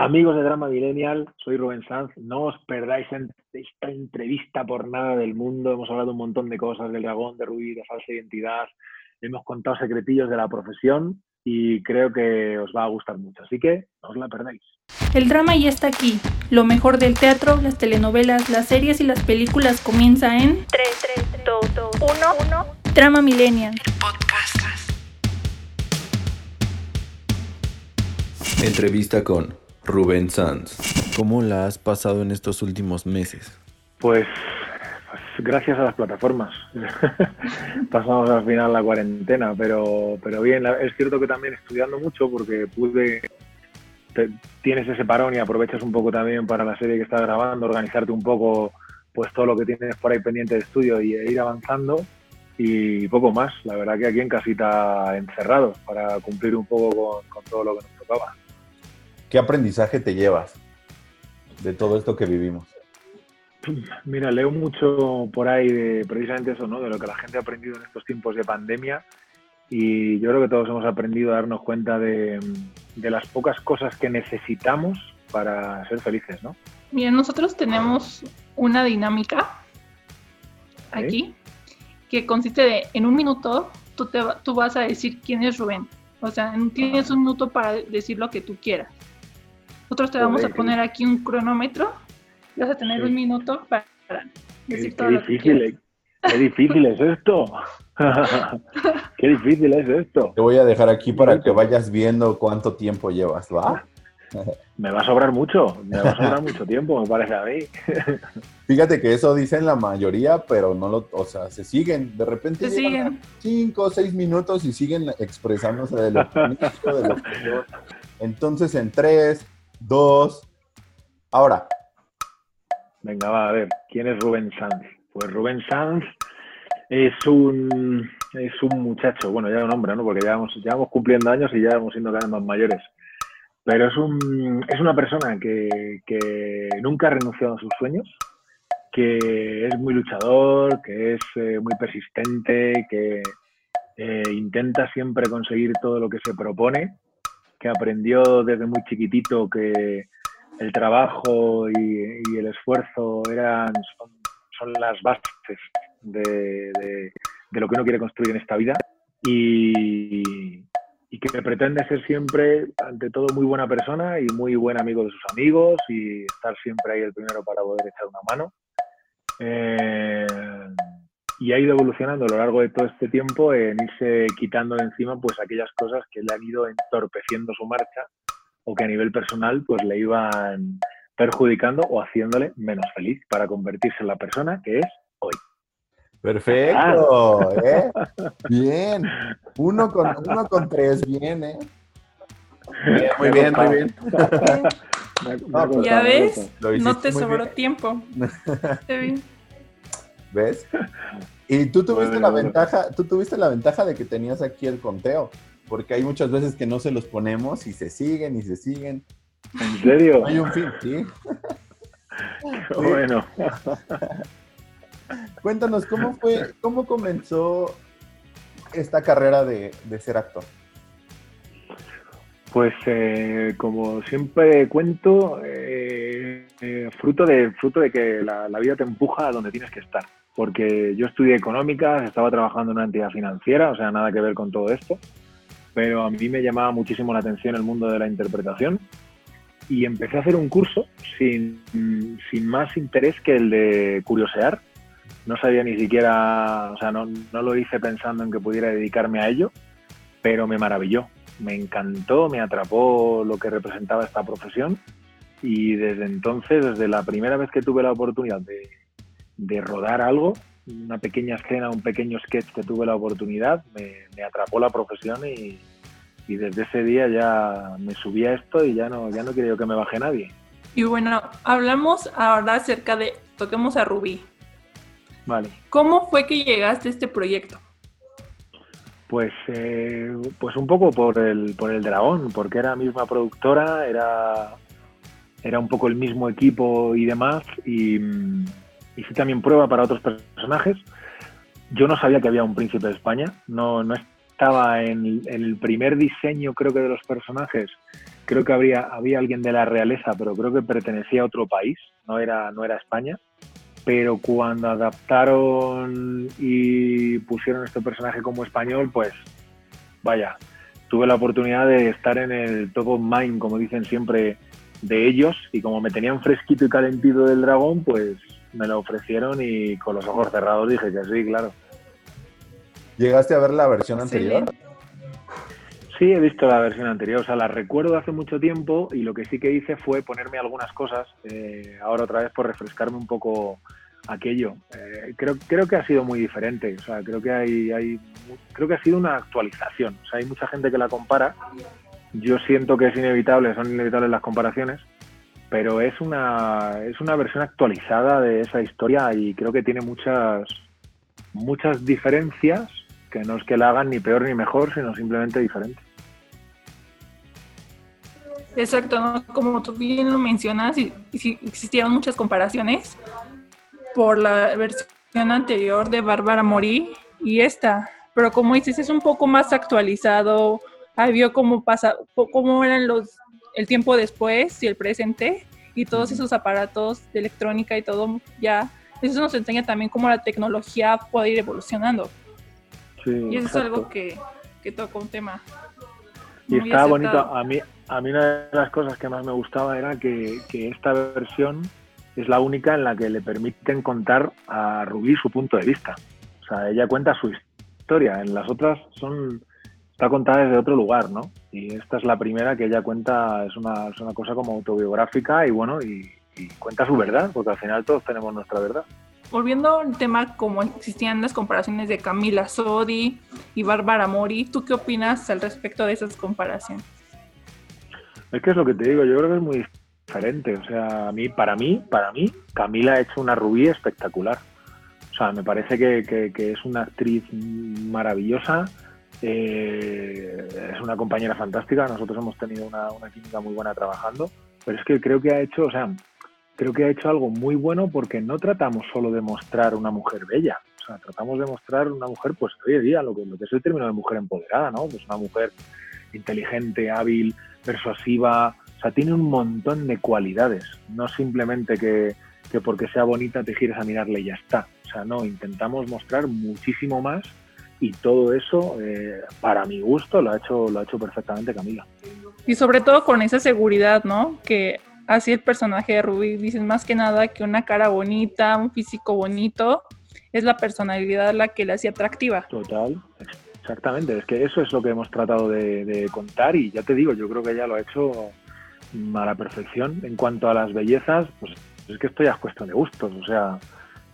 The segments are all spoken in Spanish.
Amigos de Drama Millennial, soy Rubén Sanz. No os perdáis esta entrevista por nada del mundo. Hemos hablado un montón de cosas del dragón, de Rubí, de falsa identidad. Hemos contado secretillos de la profesión y creo que os va a gustar mucho. Así que no os la perdáis. El drama ya está aquí. Lo mejor del teatro, las telenovelas, las series y las películas comienza en 3, 3, 2, 2 1, 1. Drama Millennial. Podcast. Entrevista con Rubén Sanz. ¿Cómo la has pasado en estos últimos meses? Pues, pues gracias a las plataformas. Pasamos al final la cuarentena, pero, pero bien, es cierto que también estudiando mucho porque pude tienes ese parón y aprovechas un poco también para la serie que estás grabando, organizarte un poco pues todo lo que tienes por ahí pendiente de estudio y ir avanzando y poco más. La verdad que aquí en casita encerrado para cumplir un poco con todo lo que nos tocaba. ¿Qué aprendizaje te llevas de todo esto que vivimos? Mira, leo mucho por ahí de precisamente eso, ¿no? De lo que la gente ha aprendido en estos tiempos de pandemia y yo creo que todos hemos aprendido a darnos cuenta de, las pocas cosas que necesitamos para ser felices, ¿no? Mira, nosotros tenemos una dinámica aquí que consiste de en un minuto tú, te, tú vas a decir quién es Rubén. O sea, tienes un minuto para decir lo que tú quieras. Nosotros te vamos a poner aquí un cronómetro vas a tener un minuto para decir todo lo que quieras. Qué difícil es esto. qué difícil es esto. Te voy a dejar aquí para que vayas viendo cuánto tiempo llevas, ¿va? me va a sobrar mucho, me va a sobrar mucho tiempo, me parece a mí. Fíjate que eso dicen la mayoría, pero no lo, o sea, se siguen, de repente se siguen. cinco o seis minutos y siguen expresándose de lo, de lo Entonces en tres, dos. Ahora. Venga, va a ver, ¿quién es Rubén Sanz? Pues Rubén Sanz es un, es un muchacho, bueno, ya un hombre, ¿no? Porque ya vamos, ya cumpliendo años y ya vamos siendo cada vez más mayores. Pero es, un, es una persona que, que nunca ha renunciado a sus sueños, que es muy luchador, que es eh, muy persistente, que eh, intenta siempre conseguir todo lo que se propone que aprendió desde muy chiquitito que el trabajo y, el esfuerzo eran, son, las bases de, lo que uno quiere construir en esta vida y, y, que pretende ser siempre, ante todo, muy buena persona y muy buen amigo de sus amigos y estar siempre ahí el primero para poder echar una mano. Eh, y ha ido evolucionando a lo largo de todo este tiempo en irse quitando de encima pues aquellas cosas que le han ido entorpeciendo su marcha o que a nivel personal pues le iban perjudicando o haciéndole menos feliz para convertirse en la persona que es hoy. Perfecto, ¿eh? Bien. Uno con, uno con tres, bien, ¿eh? muy bien, muy bien. ya ves, no te sobró tiempo. ¿Ves? Y tú tuviste la ventaja, tú tuviste la ventaja de que tenías aquí el conteo, porque hay muchas veces que no se los ponemos y se siguen y se siguen. ¿En serio? Hay un fin, sí. Bueno. Cuéntanos, ¿cómo fue, cómo comenzó esta carrera de, ser actor? Pues eh, como siempre cuento, eh, eh, fruto, de, fruto de que la, vida te empuja a donde tienes que estar porque yo estudié económicas, estaba trabajando en una entidad financiera, o sea, nada que ver con todo esto, pero a mí me llamaba muchísimo la atención el mundo de la interpretación y empecé a hacer un curso sin, sin más interés que el de curiosear. No sabía ni siquiera, o sea, no, no lo hice pensando en que pudiera dedicarme a ello, pero me maravilló, me encantó, me atrapó lo que representaba esta profesión y desde entonces, desde la primera vez que tuve la oportunidad de de rodar algo, una pequeña escena, un pequeño sketch que tuve la oportunidad, me, atrapó la profesión y, desde ese día ya me subí a esto y ya no, ya no quería que me baje nadie. Y bueno, hablamos ahora acerca de, toquemos a Rubí. Vale. ¿Cómo fue que llegaste a este proyecto? Pues, eh, pues un poco por el, por el dragón, porque era misma productora, era, era un poco el mismo equipo y demás, y, hice también prueba para otros personajes. Yo no sabía que había un príncipe de España, no, no estaba en, el primer diseño creo que de los personajes, creo que habría, había alguien de la realeza, pero creo que pertenecía a otro país, no era, no era España. Pero cuando adaptaron y pusieron este personaje como español, pues vaya, tuve la oportunidad de estar en el top of mind, como dicen siempre, de ellos. Y como me tenían fresquito y calentito del dragón, pues me lo ofrecieron y con los ojos cerrados dije que sí, claro. ¿Llegaste a ver la versión anterior? Sí, he visto la versión anterior, o sea, la recuerdo hace mucho tiempo y lo que sí que hice fue ponerme algunas cosas, eh, ahora otra vez por refrescarme un poco aquello. Eh, creo, creo que ha sido muy diferente, o sea, creo que hay, hay, creo que ha sido una actualización, o sea, hay mucha gente que la compara, yo siento que es inevitable, son inevitables las comparaciones, pero es una, es una versión actualizada de esa historia y creo que tiene muchas, muchas diferencias que no es que la hagan ni peor ni mejor, sino simplemente diferente. Exacto, como tú bien lo mencionas, existieron muchas comparaciones por la versión anterior de Bárbara Morí y esta, pero como dices, es un poco más actualizado, vio cómo pasa, cómo eran los el tiempo después y el presente y todos esos aparatos de electrónica y todo ya eso nos enseña también cómo la tecnología puede ir evolucionando. y eso es algo que, que toca un tema. Y estaba bonito. A mí, a mí una de las cosas que más me gustaba era que, que, esta versión es la única en la que le permiten contar a Rubí su punto de vista. O sea, ella cuenta su historia. En las otras son está contada desde otro lugar, ¿no? Y esta es la primera que ella cuenta, es una, es una cosa como autobiográfica y bueno, y, cuenta su verdad, porque al final todos tenemos nuestra verdad. Volviendo al tema como existían las comparaciones de Camila Sodi y Bárbara Mori, ¿tú qué opinas al respecto de esas comparaciones? Es que es lo que te digo, yo creo que es muy diferente. O sea, a mí, para mí, para mí, Camila ha hecho una rubí espectacular. O sea, me parece que, que es una actriz maravillosa, eh, es una compañera fantástica, nosotros hemos tenido una, química muy buena trabajando, pero es que creo que ha hecho, o sea, creo que ha hecho algo muy bueno porque no tratamos solo de mostrar una mujer bella, o sea, tratamos de mostrar una mujer, pues hoy en día, lo que, lo que es el término de mujer empoderada, ¿no? Pues una mujer inteligente, hábil, persuasiva, o sea, tiene un montón de cualidades, no simplemente que, que porque sea bonita te gires a mirarle y ya está, o sea, no, intentamos mostrar muchísimo más y todo eso, eh, para mi gusto, lo ha, hecho, lo ha hecho perfectamente Camila. Y sobre todo con esa seguridad, ¿no? Que así el personaje de Ruby, dicen más que nada que una cara bonita, un físico bonito, es la personalidad la que le hacía atractiva. Total, exactamente. Es que eso es lo que hemos tratado de, de contar y ya te digo, yo creo que ella lo ha hecho a la perfección. En cuanto a las bellezas, pues es que esto ya es cuestión de gustos, o sea,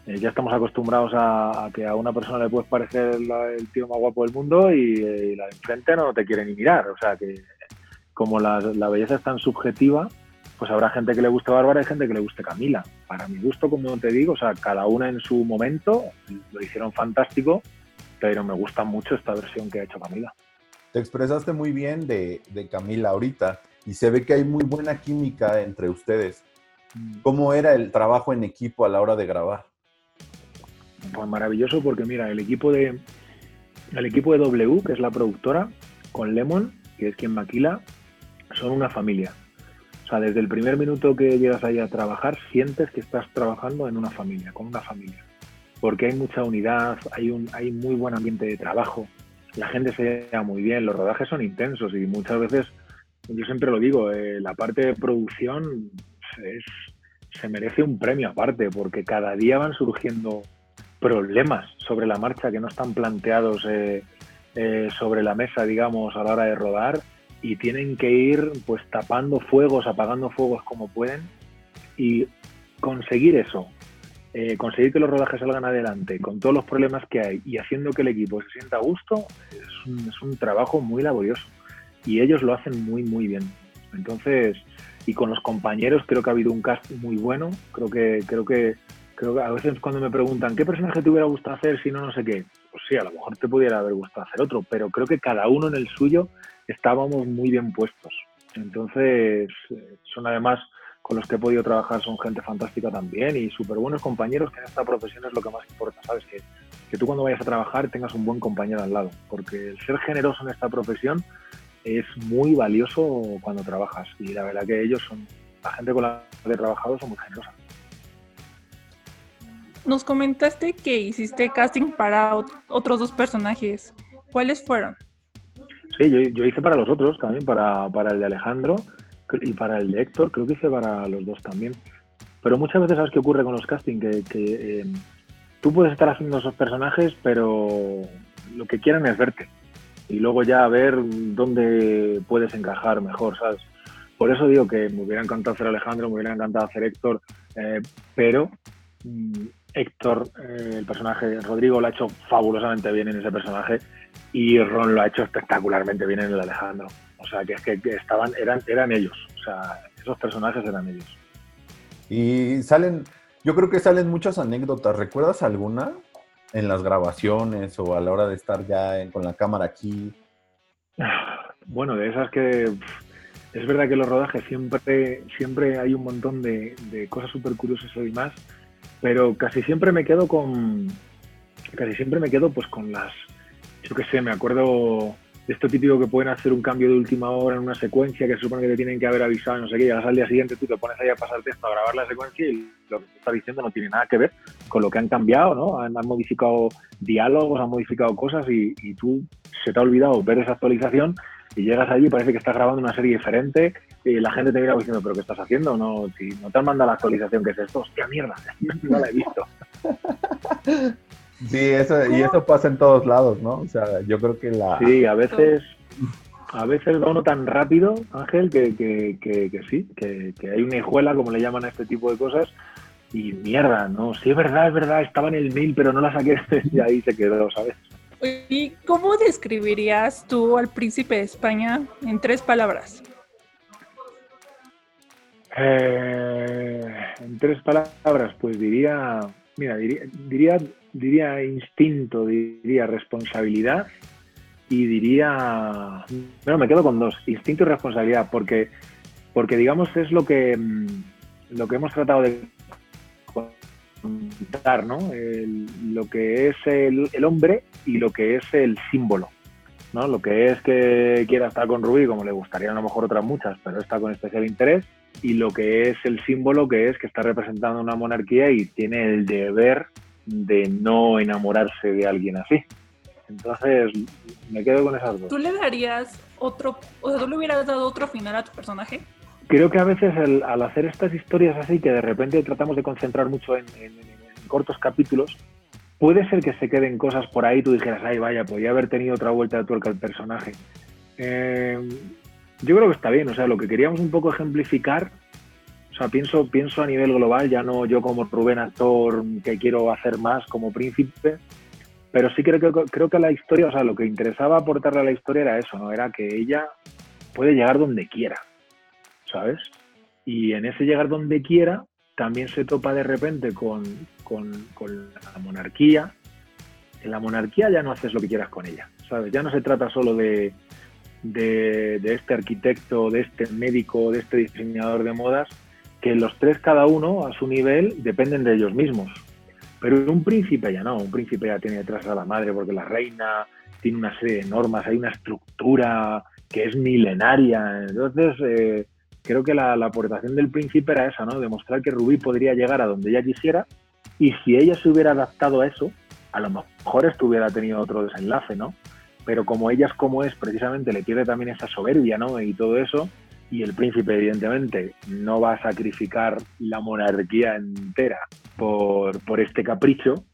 eh, ya estamos acostumbrados a, que a una persona le puedes parecer el tío más guapo del mundo y, eh, la de enfrente no te quiere ni mirar. O sea que como la, belleza es tan subjetiva, pues habrá gente que le guste Bárbara y gente que le guste Camila. Para mi gusto, como te digo, o sea, cada una en su momento lo hicieron fantástico, pero me gusta mucho esta versión que ha hecho Camila. Te expresaste muy bien de, de Camila ahorita y se ve que hay muy buena química entre ustedes. Mm. ¿Cómo era el trabajo en equipo a la hora de grabar? Pues maravilloso porque mira, el equipo de el equipo de W, que es la productora, con Lemon, que es quien maquila, son una familia. O sea, desde el primer minuto que llegas ahí a trabajar, sientes que estás trabajando en una familia, con una familia. Porque hay mucha unidad, hay un hay muy buen ambiente de trabajo, la gente se lleva muy bien, los rodajes son intensos y muchas veces, yo siempre lo digo, eh, la parte de producción se merece un premio aparte, porque cada día van surgiendo problemas sobre la marcha que no están planteados eh, eh, sobre la mesa, digamos, a la hora de rodar y tienen que ir pues tapando fuegos, apagando fuegos como pueden y conseguir eso, eh, conseguir que los rodajes salgan adelante con todos los problemas que hay y haciendo que el equipo se sienta a gusto es un, es un trabajo muy laborioso y ellos lo hacen muy muy bien. Entonces, y con los compañeros creo que ha habido un cast muy bueno, creo que creo que creo que a veces cuando me preguntan qué personaje te hubiera gustado hacer si no no sé qué, pues sí, a lo mejor te pudiera haber gustado hacer otro, pero creo que cada uno en el suyo estábamos muy bien puestos. Entonces, eh, son además con los que he podido trabajar, son gente fantástica también y súper buenos compañeros, que en esta profesión es lo que más importa, ¿sabes? Que, que tú cuando vayas a trabajar tengas un buen compañero al lado, porque el ser generoso en esta profesión es muy valioso cuando trabajas. Y la verdad que ellos son, la gente con la que he trabajado son muy generosa. Nos comentaste que hiciste casting para otros dos personajes. ¿Cuáles fueron? Sí, yo, hice para los otros también, para, para el de Alejandro y para el de Héctor, creo que hice para los dos también. Pero muchas veces sabes qué ocurre con los castings, que, eh, tú puedes estar haciendo esos personajes, pero lo que quieren es verte y luego ya ver dónde puedes encajar mejor, ¿sabes? Por eso digo que me hubiera encantado hacer Alejandro, me hubiera encantado hacer Héctor, eh, pero mm, Héctor, eh, el personaje, Rodrigo lo ha hecho fabulosamente bien en ese personaje y Ron lo ha hecho espectacularmente bien en el Alejandro. O sea, que es que, estaban, eran, eran ellos, o sea, esos personajes eran ellos. Y salen, yo creo que salen muchas anécdotas. ¿Recuerdas alguna en las grabaciones o a la hora de estar ya con la cámara aquí? Bueno, de esas que es verdad que los rodajes siempre, siempre hay un montón de, cosas súper curiosas y más, pero casi siempre me quedo con, casi siempre me quedo pues con las, yo qué sé, me acuerdo esto típico que pueden hacer un cambio de última hora en una secuencia que se supone que te tienen que haber avisado, no sé qué, llegas al día siguiente, tú te pones ahí a pasar texto, a grabar la secuencia y lo que está diciendo no tiene nada que ver con lo que han cambiado, ¿no? Han, modificado diálogos, han modificado cosas y, tú se te ha olvidado ver esa actualización y llegas allí y parece que estás grabando una serie diferente y la gente te mira diciendo, ¿pero qué estás haciendo? No, si no te han mandado la actualización, ¿qué es esto? ¡Hostia mierda! no la he visto. Sí, eso, y eso pasa en todos lados, ¿no? O sea, yo creo que la... Sí, a veces, a veces va uno tan rápido, Ángel, que, que, sí, que, hay una hijuela, como le llaman a este tipo de cosas, y mierda, ¿no? Sí, es verdad, es verdad, estaba en el mail, pero no la saqué y ahí se quedó, ¿sabes? ¿Y cómo describirías tú al príncipe de España en tres palabras? Eh, en tres palabras, pues diría, mira, diría, diría diría instinto, diría responsabilidad y diría, bueno, me quedo con dos, instinto y responsabilidad, porque, porque digamos es lo que, mm, lo que hemos tratado de ¿no? lo que es el, el, hombre y lo que es el símbolo, ¿no? Lo que es que quiera estar con Rubí, como le gustaría a lo mejor otras muchas, pero está con especial interés, y lo que es el símbolo que es que está representando una monarquía y tiene el deber de no enamorarse de alguien así. Entonces, me quedo con esas dos. ¿Tú le darías otro, o sea, tú le hubieras dado otro final a tu personaje? Creo que a veces al hacer estas historias así, que de repente tratamos de concentrar mucho en, cortos capítulos, puede ser que se queden cosas por ahí, tú dijeras, ay, vaya, podría haber tenido otra vuelta de tuerca el personaje. Eh, yo creo que está bien, o sea, lo que queríamos un poco ejemplificar o sea, pienso, pienso a nivel global, ya no yo como Rubén actor que quiero hacer más como príncipe, pero sí creo que, creo que la historia, o sea, lo que interesaba aportarle a la historia era eso, ¿no? Era que ella puede llegar donde quiera, ¿sabes? Y en ese llegar donde quiera también se topa de repente con, con, la monarquía. En la monarquía ya no haces lo que quieras con ella, ¿sabes? Ya no se trata solo de, de, este arquitecto, de este médico, de este diseñador de modas, que los tres cada uno a su nivel dependen de ellos mismos. Pero un príncipe ya no, un príncipe ya tiene detrás a la madre porque la reina tiene una serie de normas, hay una estructura que es milenaria. Entonces, eh, creo que la, aportación del príncipe era esa, ¿no? Demostrar que Rubí podría llegar a donde ella quisiera y si ella se hubiera adaptado a eso, a lo mejor esto hubiera tenido otro desenlace, ¿no? Pero como ella es como es, precisamente le pierde también esa soberbia, ¿no? Y todo eso, y el príncipe evidentemente no va a sacrificar la monarquía entera por, por este capricho,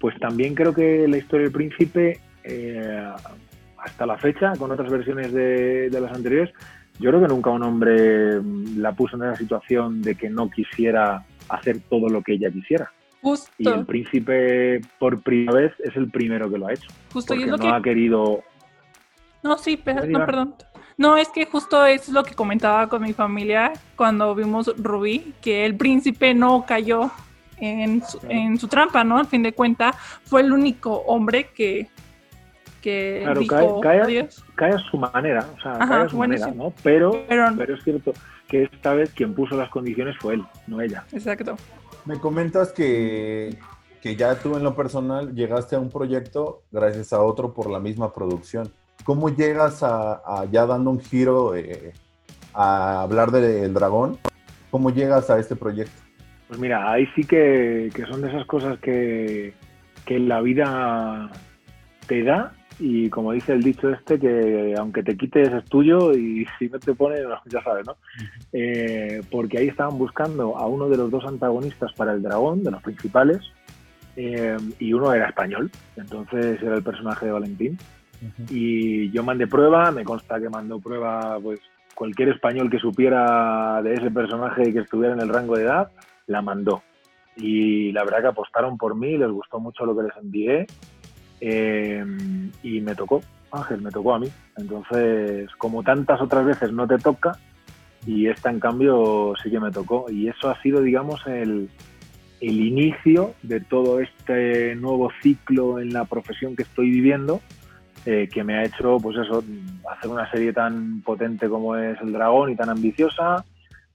pues también creo que la historia del príncipe, eh, hasta la fecha, con otras versiones de, de las anteriores, yo creo que nunca un hombre la puso en esa situación de que no quisiera hacer todo lo que ella quisiera. Justo. Y el príncipe, por primera vez, es el primero que lo ha hecho. Justo, porque y es lo no ha querido... No, sí, pero, no, perdón. No, es que justo es lo que comentaba con mi familia cuando vimos Rubí, que el príncipe no cayó en su, trampa, ¿no? Al fin de cuentas, fue el único hombre que, que dijo cae, cae, a su manera, o sea, cae a su manera, ¿no? Pero, pero, pero es cierto que esta vez quien puso las condiciones fue él, no ella. Exacto. Me comentas que, que ya tú en lo personal llegaste a un proyecto gracias a otro por la misma producción. ¿cómo llegas a, ya dando un giro eh, a hablar del dragón? ¿Cómo llegas a este proyecto? Pues mira, ahí sí que, son de esas cosas que, que la vida te da y como dice el dicho este, que aunque te quites es tuyo y si no te pone, ya sabes, ¿no? Eh, porque ahí estaban buscando a uno de los dos antagonistas para el dragón, de los principales, eh, y uno era español, entonces era el personaje de Valentín. Y yo mandé prueba, me consta que mandó prueba pues cualquier español que supiera de ese personaje y que estuviera en el rango de edad, la mandó. Y la verdad que apostaron por mí, les gustó mucho lo que les envié eh, y me tocó, Ángel, me tocó a mí. Entonces, como tantas otras veces no te toca, y esta en cambio sí que me tocó. Y eso ha sido, digamos, el, el inicio de todo este nuevo ciclo en la profesión que estoy viviendo, eh, que me ha hecho, pues eso, hacer una serie tan potente como es El Dragón y tan ambiciosa,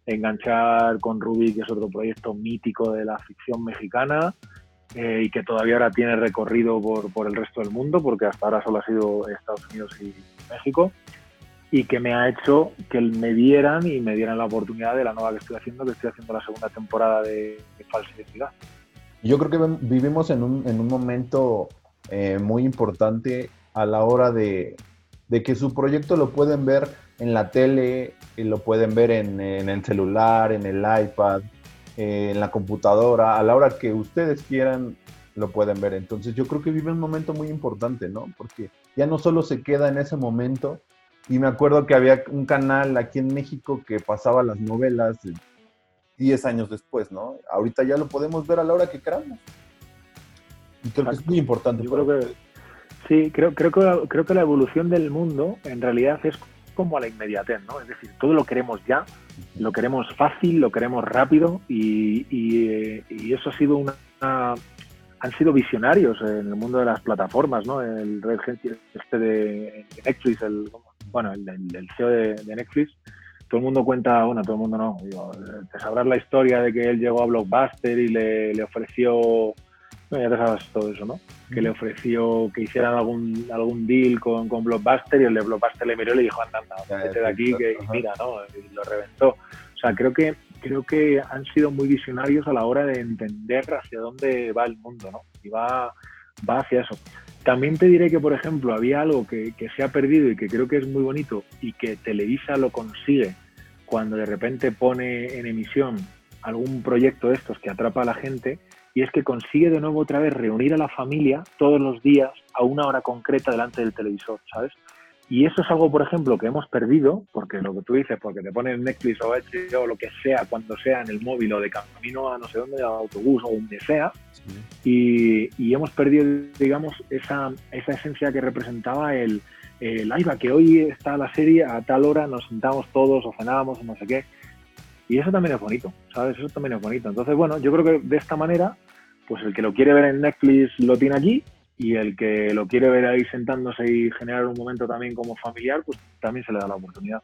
enganchar con Ruby, que es otro proyecto mítico de la ficción mexicana, eh, y que todavía ahora tiene recorrido por, por, el resto del mundo, porque hasta ahora solo ha sido Estados Unidos y México, y que me ha hecho que me vieran y me dieran la oportunidad de la nueva que estoy haciendo, que estoy haciendo la segunda temporada de, Falsa Identidad. Yo creo que vivimos en un, en un momento eh, muy importante a la hora de, de, que su proyecto lo pueden ver en la tele, y lo pueden ver en, en el celular, en el iPad, eh, en la computadora, a la hora que ustedes quieran, lo pueden ver. Entonces yo creo que vive un momento muy importante, ¿no? Porque ya no solo se queda en ese momento, y me acuerdo que había un canal aquí en México que pasaba las novelas 10 años después, ¿no? Ahorita ya lo podemos ver a la hora que queramos. Y creo que es muy importante. Yo creo que, sí, creo, creo, que, creo que la evolución del mundo en realidad es como a la inmediatez, ¿no? Es decir, todo lo queremos ya, lo queremos fácil, lo queremos rápido y, y, eso ha sido una, han sido visionarios en el mundo de las plataformas, ¿no? El Red este de, Netflix, el, bueno, el, CEO de, Netflix, todo el mundo cuenta, bueno, todo el mundo no, te sabrás la historia de que él llegó a Blockbuster y le ofreció ya te sabes todo eso, ¿no? Que le ofreció que hicieran algún, algún deal con, con Blockbuster y el de Blockbuster le miró y le dijo, anda, anda, vete de aquí que mira, ¿no? Y lo reventó. O sea, creo que, creo que han sido muy visionarios a la hora de entender hacia dónde va el mundo, ¿no? Y va, va hacia eso. También te diré que, por ejemplo, había algo que, que se ha perdido y que creo que es muy bonito y que Televisa lo consigue cuando de repente pone en emisión algún proyecto de estos que atrapa a la gente, y es que consigue de nuevo otra vez reunir a la familia todos los días a una hora concreta delante del televisor, ¿sabes? Y eso es algo, por ejemplo, que hemos perdido, porque lo que tú dices, porque te pones Netflix o HBO o lo que sea, cuando sea en el móvil o de camino a no sé dónde, a autobús o donde sea, y, y, hemos perdido, digamos, esa, esa esencia que representaba el, el, va, que hoy está la serie, a tal hora nos sentamos todos o cenábamos o no sé qué. Y eso también es bonito, ¿sabes? Eso también es bonito. Entonces, bueno, yo creo que de esta manera, pues el que lo quiere ver en Netflix lo tiene allí y el que lo quiere ver ahí sentándose y generar un momento también como familiar, pues también se le da la oportunidad.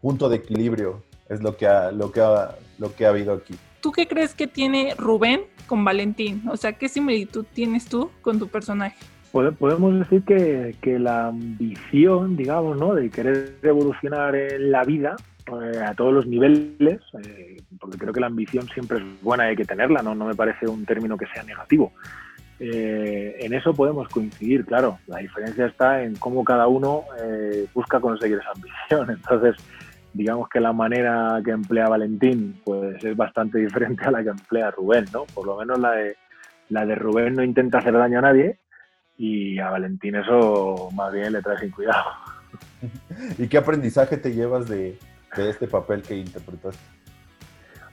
Punto de equilibrio es lo que ha, lo que ha, lo que ha habido aquí. ¿Tú qué crees que tiene Rubén con Valentín? O sea, ¿qué similitud tienes tú con tu personaje? Podemos decir que, que la ambición, digamos, ¿no? de querer evolucionar en la vida, eh, a todos los niveles, eh, porque creo que la ambición siempre es buena y hay que tenerla, no, no me parece un término que sea negativo. Eh, en eso podemos coincidir, claro. La diferencia está en cómo cada uno busca conseguir esa ambición. Entonces, digamos que la manera que emplea Valentín pues es bastante diferente a la que emplea Rubén, ¿no? Por lo menos la de, la de Rubén no intenta hacer daño a nadie y a Valentín eso más bien le trae sin cuidado. ¿Y qué aprendizaje te llevas de, de este papel que interpretaste?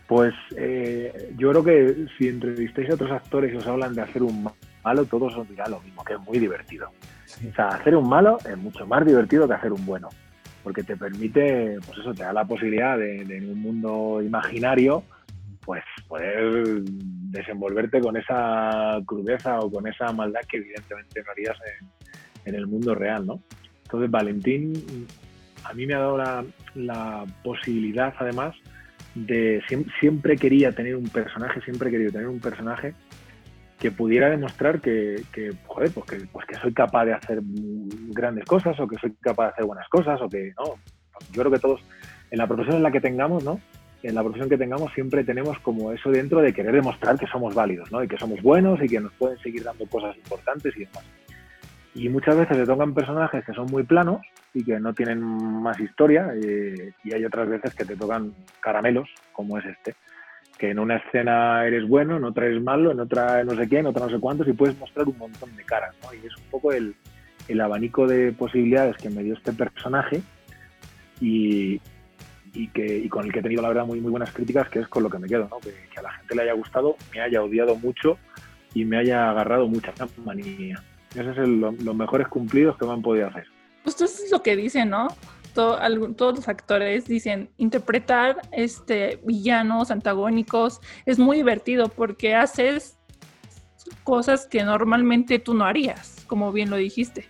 Pues eh, yo creo que si entrevistáis a otros actores y os hablan de hacer un malo, todos os dirán lo mismo, que es muy divertido. O sea, hacer un malo es mucho más divertido que hacer un bueno, porque te permite, pues eso, te da la posibilidad de, en un mundo imaginario, pues poder desenvolverte con esa crudeza o con esa maldad que evidentemente no harías en, en el mundo real, ¿no? Entonces Valentín a mí me ha dado la, posibilidad, además, de siempre quería tener un personaje, siempre he querido tener un personaje que pudiera demostrar que, que joder, pues que, pues que soy capaz de hacer grandes cosas o que soy capaz de hacer buenas cosas o que no. Yo creo que todos, en la profesión en la que tengamos, ¿no? En la profesión que tengamos siempre tenemos como eso dentro de querer demostrar que somos válidos, ¿no? Y que somos buenos y que nos pueden seguir dando cosas importantes y demás. Y muchas veces se tocan personajes que son muy planos y que no tienen más historia eh, y hay otras veces que te tocan caramelos, como es este que en una escena eres bueno, en otra eres malo, en otra no sé qué, en otra no sé cuántos, y puedes mostrar un montón de caras, ¿no? Y es un poco el, el abanico de posibilidades que me dio este personaje y, y, que, con el que he tenido, la verdad, muy, muy buenas críticas, que es con lo que me quedo, ¿no? Que, a la gente le haya gustado, me haya odiado mucho y me haya agarrado mucha manía. Esos son los mejores cumplidos que me han podido hacer. Justo eso es lo que dicen, ¿no? todos los actores dicen, interpretar este, villanos antagónicos es muy divertido porque haces cosas que normalmente tú no harías, como bien lo dijiste.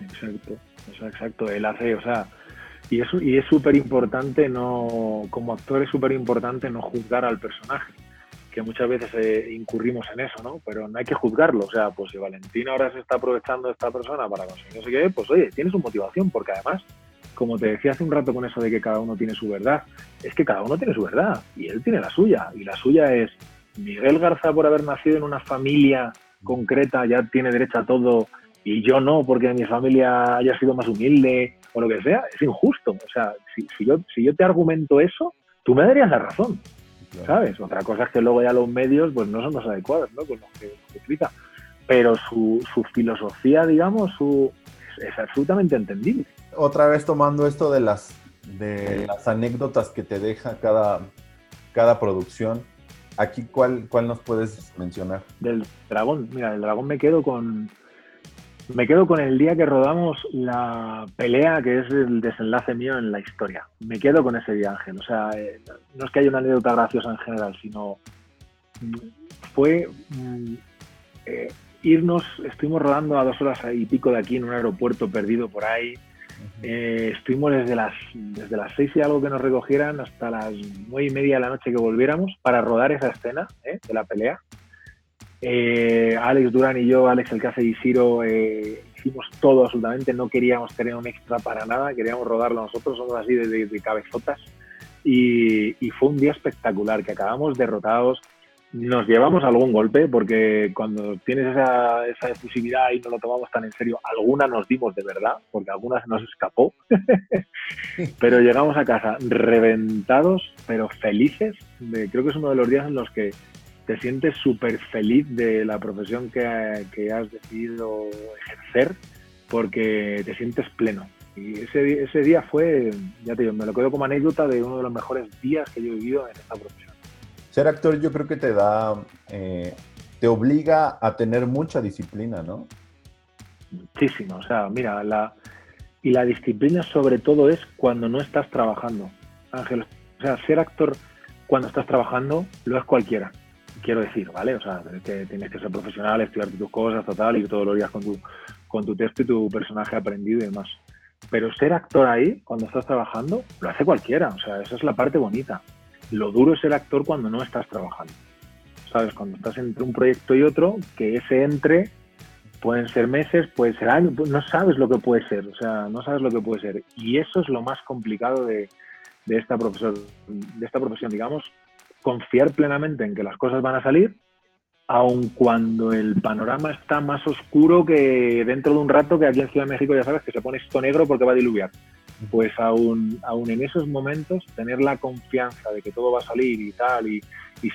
Exacto, exacto. Él hace, o sea, y es y es súper importante no, como actor es súper importante no juzgar al personaje, que muchas veces eh, incurrimos en eso, ¿no? Pero no hay que juzgarlo, o sea, pues si Valentín ahora se está aprovechando de esta persona para conseguir no sé qué, pues oye, tiene su motivación, porque además como te decía hace un rato con eso de que cada uno tiene su verdad, es que cada uno tiene su verdad y él tiene la suya. Y la suya es Miguel Garza por haber nacido en una familia concreta ya tiene derecho a todo y yo no porque mi familia haya sido más humilde o lo que sea, es injusto. O sea, si, yo, si yo te argumento eso, tú me darías la razón. ¿Sabes? Otra cosa es que luego ya los medios pues no son los adecuados ¿no? con los que, explica. Pero su, su filosofía, digamos, su, es absolutamente entendible otra vez tomando esto de las, de las anécdotas que te deja cada, cada producción, aquí cuál, cuál nos puedes mencionar? Del dragón, mira, del dragón me quedo con me quedo con el día que rodamos la pelea que es el desenlace mío en la historia. Me quedo con ese día, Ángel. O sea, eh, no es que haya una anécdota graciosa en general, sino mm, fue mm, eh, irnos, estuvimos rodando a dos horas y pico de aquí en un aeropuerto perdido por ahí, eh, estuvimos desde las, desde las seis y algo que nos recogieran hasta las nueve y media de la noche que volviéramos para rodar esa escena ¿eh? de la pelea. Eh, Alex Durán y yo, Alex el que hace Isiro, hicimos todo absolutamente, no queríamos tener un extra para nada, queríamos rodarlo nosotros, somos así de, de, cabezotas. Y, y, fue un día espectacular, que acabamos derrotados, nos llevamos algún golpe porque cuando tienes esa, esa efusividad y no lo tomamos tan en serio, alguna nos dimos de verdad, porque algunas nos escapó, pero llegamos a casa reventados, pero felices. creo que es uno de los días en los que te sientes súper feliz de la profesión que, que, has decidido ejercer porque te sientes pleno. Y ese, ese día fue, ya te digo, me lo quedo como anécdota de uno de los mejores días que yo he vivido en esta profesión ser actor yo creo que te da, eh, te obliga a tener mucha disciplina, ¿no? Muchísimo, o sea, mira, la, y la disciplina sobre todo es cuando no estás trabajando, Ángel. O sea, ser actor cuando estás trabajando lo es cualquiera, quiero decir, ¿vale? O sea, tienes que ser profesional, estudiar tus cosas, total, ir todos los días con tu, con tu texto y tu personaje aprendido y demás. Pero ser actor ahí, cuando estás trabajando, lo hace cualquiera, o sea, esa es la parte bonita. Lo duro es ser actor cuando no estás trabajando. ¿Sabes? Cuando estás entre un proyecto y otro, que ese entre pueden ser meses, puede ser años, no sabes lo que puede ser, o sea, no sabes lo que puede ser. Y eso es lo más complicado de, esta, profesión, de esta profesión, digamos, confiar plenamente en que las cosas van a salir, aun cuando el panorama está más oscuro que dentro de un rato que aquí en Ciudad de México ya sabes que se pone esto negro porque va a diluviar. Pues aún, aún en esos momentos tener la confianza de que todo va a salir y tal, y,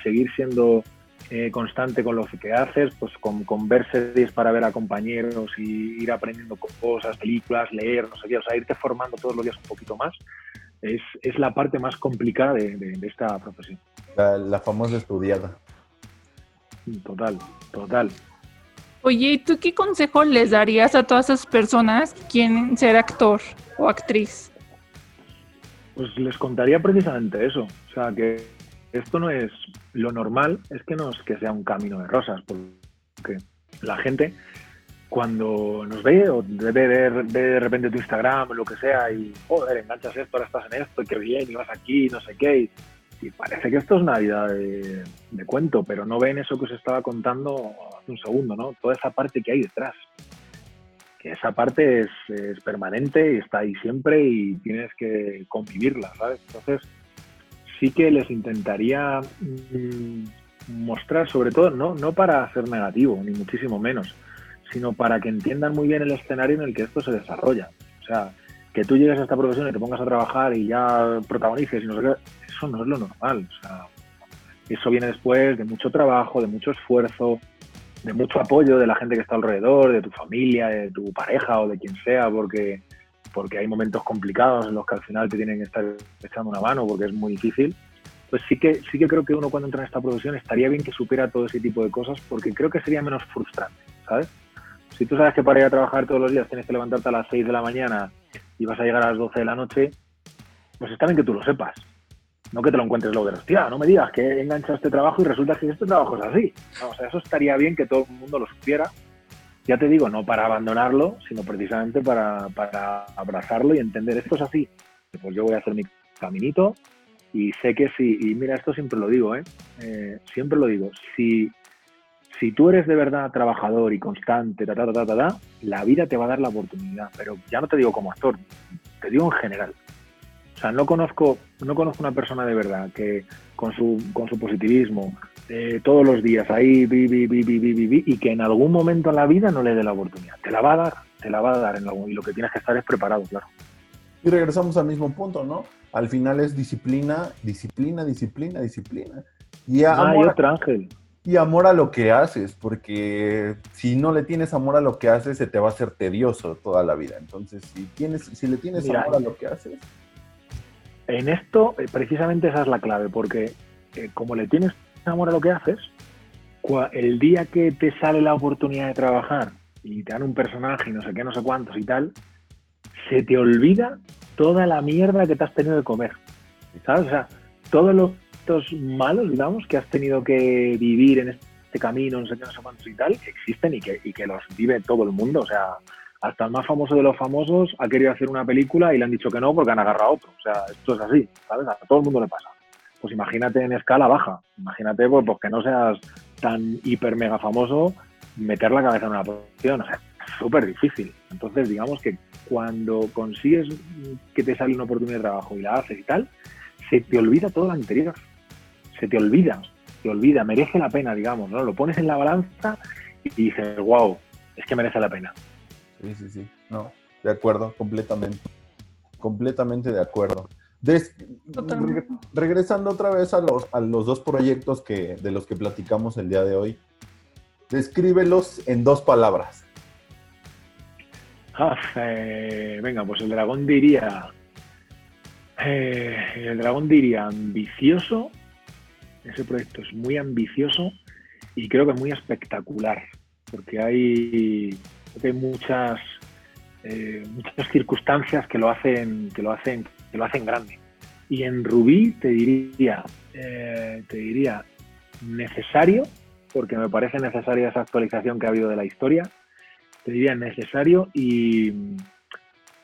seguir siendo eh, constante con lo que haces, pues con, con, ver series para ver a compañeros y ir aprendiendo cosas, películas, leer, no sé qué, o sea, irte formando todos los días un poquito más, es, es la parte más complicada de, esta profesión. La, la, famosa estudiada. Total, total. Oye, ¿y tú qué consejo les darías a todas esas personas que quieren ser actor? o actriz? Pues les contaría precisamente eso. O sea, que esto no es lo normal, es que no es que sea un camino de rosas, porque la gente cuando nos ve o debe ver, de repente tu Instagram o lo que sea y, joder, enganchas esto, ahora estás en esto, qué bien, y vas aquí, no sé qué, y, y parece que esto es una vida de, cuento, pero no ven eso que os estaba contando hace un segundo, ¿no? Toda esa parte que hay detrás. Que esa parte es, es permanente y está ahí siempre y tienes que convivirla, ¿sabes? Entonces, sí que les intentaría mm, mostrar, sobre todo, no, no para ser negativo, ni muchísimo menos, sino para que entiendan muy bien el escenario en el que esto se desarrolla. O sea, que tú llegues a esta profesión y te pongas a trabajar y ya protagonices y no sé qué, eso no es lo normal. O sea, eso viene después de mucho trabajo, de mucho esfuerzo, de mucho apoyo de la gente que está alrededor, de tu familia, de tu pareja o de quien sea, porque, porque hay momentos complicados en los que al final te tienen que estar echando una mano porque es muy difícil. Pues sí que, sí que creo que uno cuando entra en esta profesión estaría bien que supiera todo ese tipo de cosas porque creo que sería menos frustrante, ¿sabes? Si tú sabes que para ir a trabajar todos los días tienes que levantarte a las 6 de la mañana y vas a llegar a las 12 de la noche, pues está bien que tú lo sepas. No que te lo encuentres luego de hostia, no me digas que he enganchado este trabajo y resulta que este trabajo es así. o sea, eso estaría bien que todo el mundo lo supiera. Ya te digo, no para abandonarlo, sino precisamente para, para abrazarlo y entender esto es así. Pues yo voy a hacer mi caminito y sé que sí, y mira, esto siempre lo digo, ¿eh? eh siempre lo digo, si si tú eres de verdad trabajador y constante, ta, ta, ta, ta, ta, la vida te va a dar la oportunidad. Pero ya no te digo como actor, te digo en general. O sea, no conozco, no conozco una persona de verdad que con su, con su positivismo, eh, todos los días ahí, vi, vi, vi, vi, vi, vi, y que en algún momento en la vida no le dé la oportunidad. Te la va a dar, te la va a dar en algún, y lo que tienes que estar es preparado, claro. Y regresamos al mismo punto, ¿no? Al final es disciplina, disciplina, disciplina, disciplina. Y ah, hay otro ángel y amor a lo que haces, porque si no le tienes amor a lo que haces, se te va a hacer tedioso toda la vida. Entonces, si tienes, si le tienes amor a lo que haces. En esto, eh, precisamente esa es la clave, porque eh, como le tienes amor a lo que haces, el día que te sale la oportunidad de trabajar y te dan un personaje y no sé qué, no sé cuántos y tal, se te olvida toda la mierda que te has tenido de comer. ¿Sabes? O sea, todo lo malos, digamos, que has tenido que vivir en este camino, no sé qué, no sé cuántos y tal, existen y que, y que los vive todo el mundo. O sea, hasta el más famoso de los famosos ha querido hacer una película y le han dicho que no porque han agarrado a otro. O sea, esto es así, ¿sabes? A todo el mundo le pasa. Pues imagínate en escala baja. Imagínate, pues, pues que no seas tan hiper mega famoso, meter la cabeza en una producción. O sea, súper difícil. Entonces, digamos que cuando consigues que te sale una oportunidad de trabajo y la haces y tal, se te olvida todo lo anterior se te olvida, te olvida, merece la pena, digamos, ¿no? Lo pones en la balanza y dices, wow, es que merece la pena. Sí, sí, sí, no, de acuerdo, completamente, completamente de acuerdo. regresando otra vez a los, a los dos proyectos que, de los que platicamos el día de hoy, descríbelos en dos palabras. Ah, eh, venga, pues el dragón diría, eh, el dragón diría ambicioso ese proyecto es muy ambicioso y creo que muy espectacular, porque hay, muchas, eh, muchas circunstancias que lo hacen, que lo hacen, que lo hacen grande. Y en Rubí te diría, eh, te diría necesario, porque me parece necesaria esa actualización que ha habido de la historia. Te diría necesario y,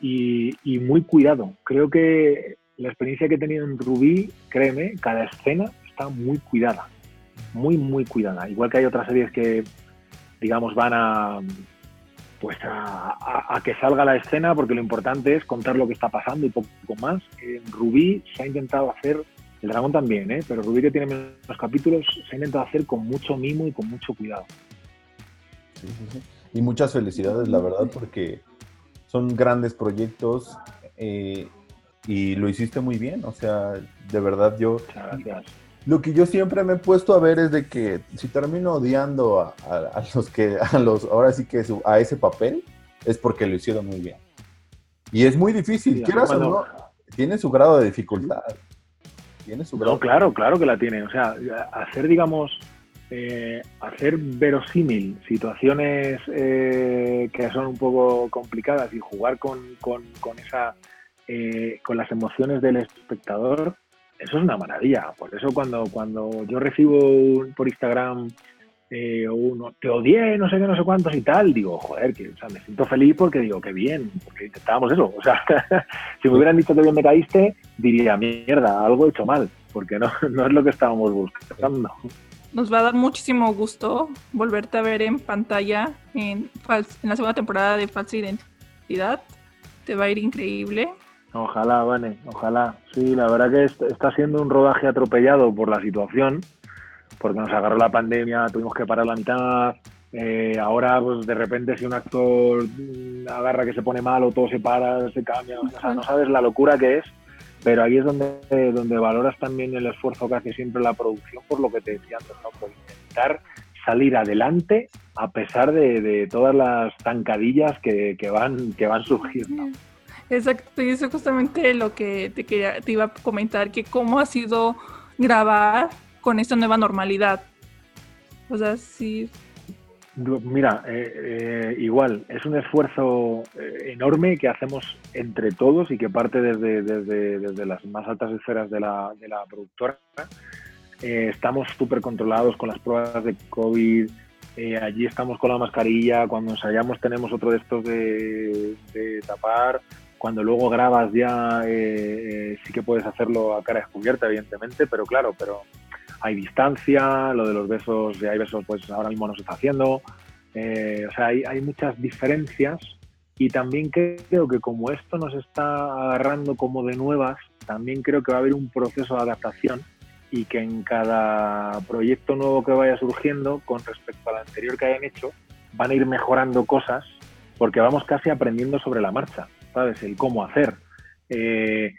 y muy cuidado. Creo que la experiencia que he tenido en Rubí, créeme, cada escena está muy cuidada, muy, muy cuidada. Igual que hay otras series que, digamos, van a pues a, que salga la escena porque lo importante es contar lo que está pasando y poco, más. En Rubí se ha intentado hacer, el dragón también, ¿eh? pero Rubí que tiene menos capítulos, se ha intentado hacer con mucho mimo y con mucho cuidado. Y muchas felicidades, la verdad, porque son grandes proyectos eh, y lo hiciste muy bien. O sea, de verdad yo... Gracias lo que yo siempre me he puesto a ver es de que si termino odiando a, los que, a los, ahora sí que a ese papel, es porque lo hicieron muy bien. Y es muy difícil, no, tiene su grado de dificultad. Tiene su grado. No, claro, claro que la tiene. O sea, hacer, digamos, eh, hacer verosímil situaciones eh, que son un poco complicadas y jugar con, con, con esa, eh, con las emociones del espectador, eso es una maravilla. Por eso cuando, cuando yo recibo por Instagram eh, uno, te odié, no sé qué, no sé cuántos y tal, digo, joder, que, o sea, me siento feliz porque digo, qué bien, porque intentábamos eso. O sea, si me hubieran dicho que bien me caíste, diría, mierda, algo he hecho mal. porque no, no es lo que estábamos buscando. Nos va a dar muchísimo gusto volverte a ver en pantalla en, en la segunda temporada de Falsa Identidad. Te va a ir increíble. Ojalá, Vane, ojalá. Sí, la verdad que está siendo un rodaje atropellado por la situación, porque nos agarró la pandemia, tuvimos que parar la mitad. Eh, ahora, pues de repente, si un actor agarra que se pone mal o todo se para, se cambia, o sea, no sabes la locura que es pero ahí es donde, donde valoras también el esfuerzo que hace siempre la producción por lo que te decía antes, ¿no? por intentar salir adelante a pesar de, todas las zancadillas que, van, que van surgiendo. Exacto, y eso es justamente lo que te, quería, te iba a comentar, que cómo ha sido grabar con esta nueva normalidad. O sea, sí, Mira, eh, eh, igual, es un esfuerzo eh, enorme que hacemos entre todos y que parte desde, desde, desde las más altas esferas de la, de la productora. estamos súper controlados con las pruebas de COVID, allí estamos con la mascarilla, cuando ensayamos tenemos otro de estos de, de tapar, cuando luego grabas ya sí que puedes hacerlo a cara descubierta, evidentemente, pero claro, pero hay distancia, lo de los besos, hay besos, pues ahora mismo no se está haciendo. Eh, o sea, hay, hay, muchas diferencias y también creo que como esto nos está agarrando como de nuevas, también creo que va a haber un proceso de adaptación y que en cada proyecto nuevo que vaya surgiendo con respecto al anterior que hayan hecho, van a ir mejorando cosas porque vamos casi aprendiendo sobre la marcha, ¿sabes? El cómo hacer. Eh,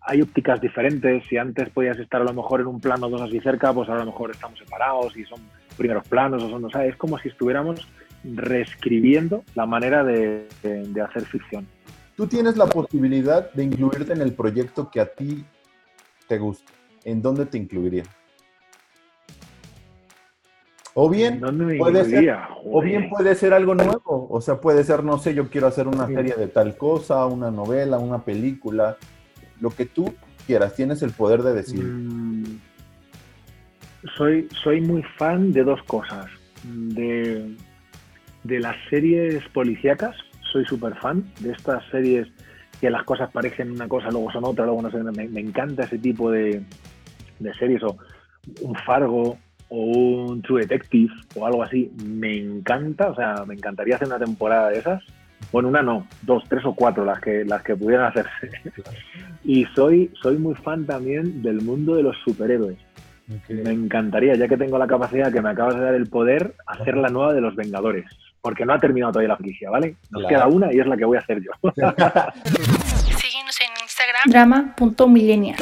hay ópticas diferentes. Si antes podías estar a lo mejor en un plano dos así cerca, pues ahora a lo mejor estamos separados y son primeros planos o son, o sea, es como si estuviéramos reescribiendo la manera de, hacer ficción. Tú tienes la posibilidad de incluirte en el proyecto que a ti te gusta. ¿En dónde te incluiría? O bien, puede ser, o bien puede ser algo nuevo. O sea, puede ser, no sé, yo quiero hacer una serie de tal cosa, una novela, una película lo que tú quieras, tienes el poder de decir. Mm, soy, soy muy fan de dos cosas. De, de las series policíacas, soy súper fan de estas series que las cosas parecen una cosa, luego son otra, luego no sé, me, encanta ese tipo de, de series, o un Fargo, o un True Detective, o algo así, me encanta, o sea, me encantaría hacer una temporada de esas. Bueno, una no, dos, tres o cuatro las que, las que pudieran hacerse. Y soy, soy muy fan también del mundo de los superhéroes. Me encantaría, ya que tengo la capacidad que me acabas de dar el poder, hacer la nueva de los Vengadores. Porque no ha terminado todavía la franquicia, ¿vale? Nos queda una y es la que voy a hacer yo. Síguenos en Instagram. Drama.millennial.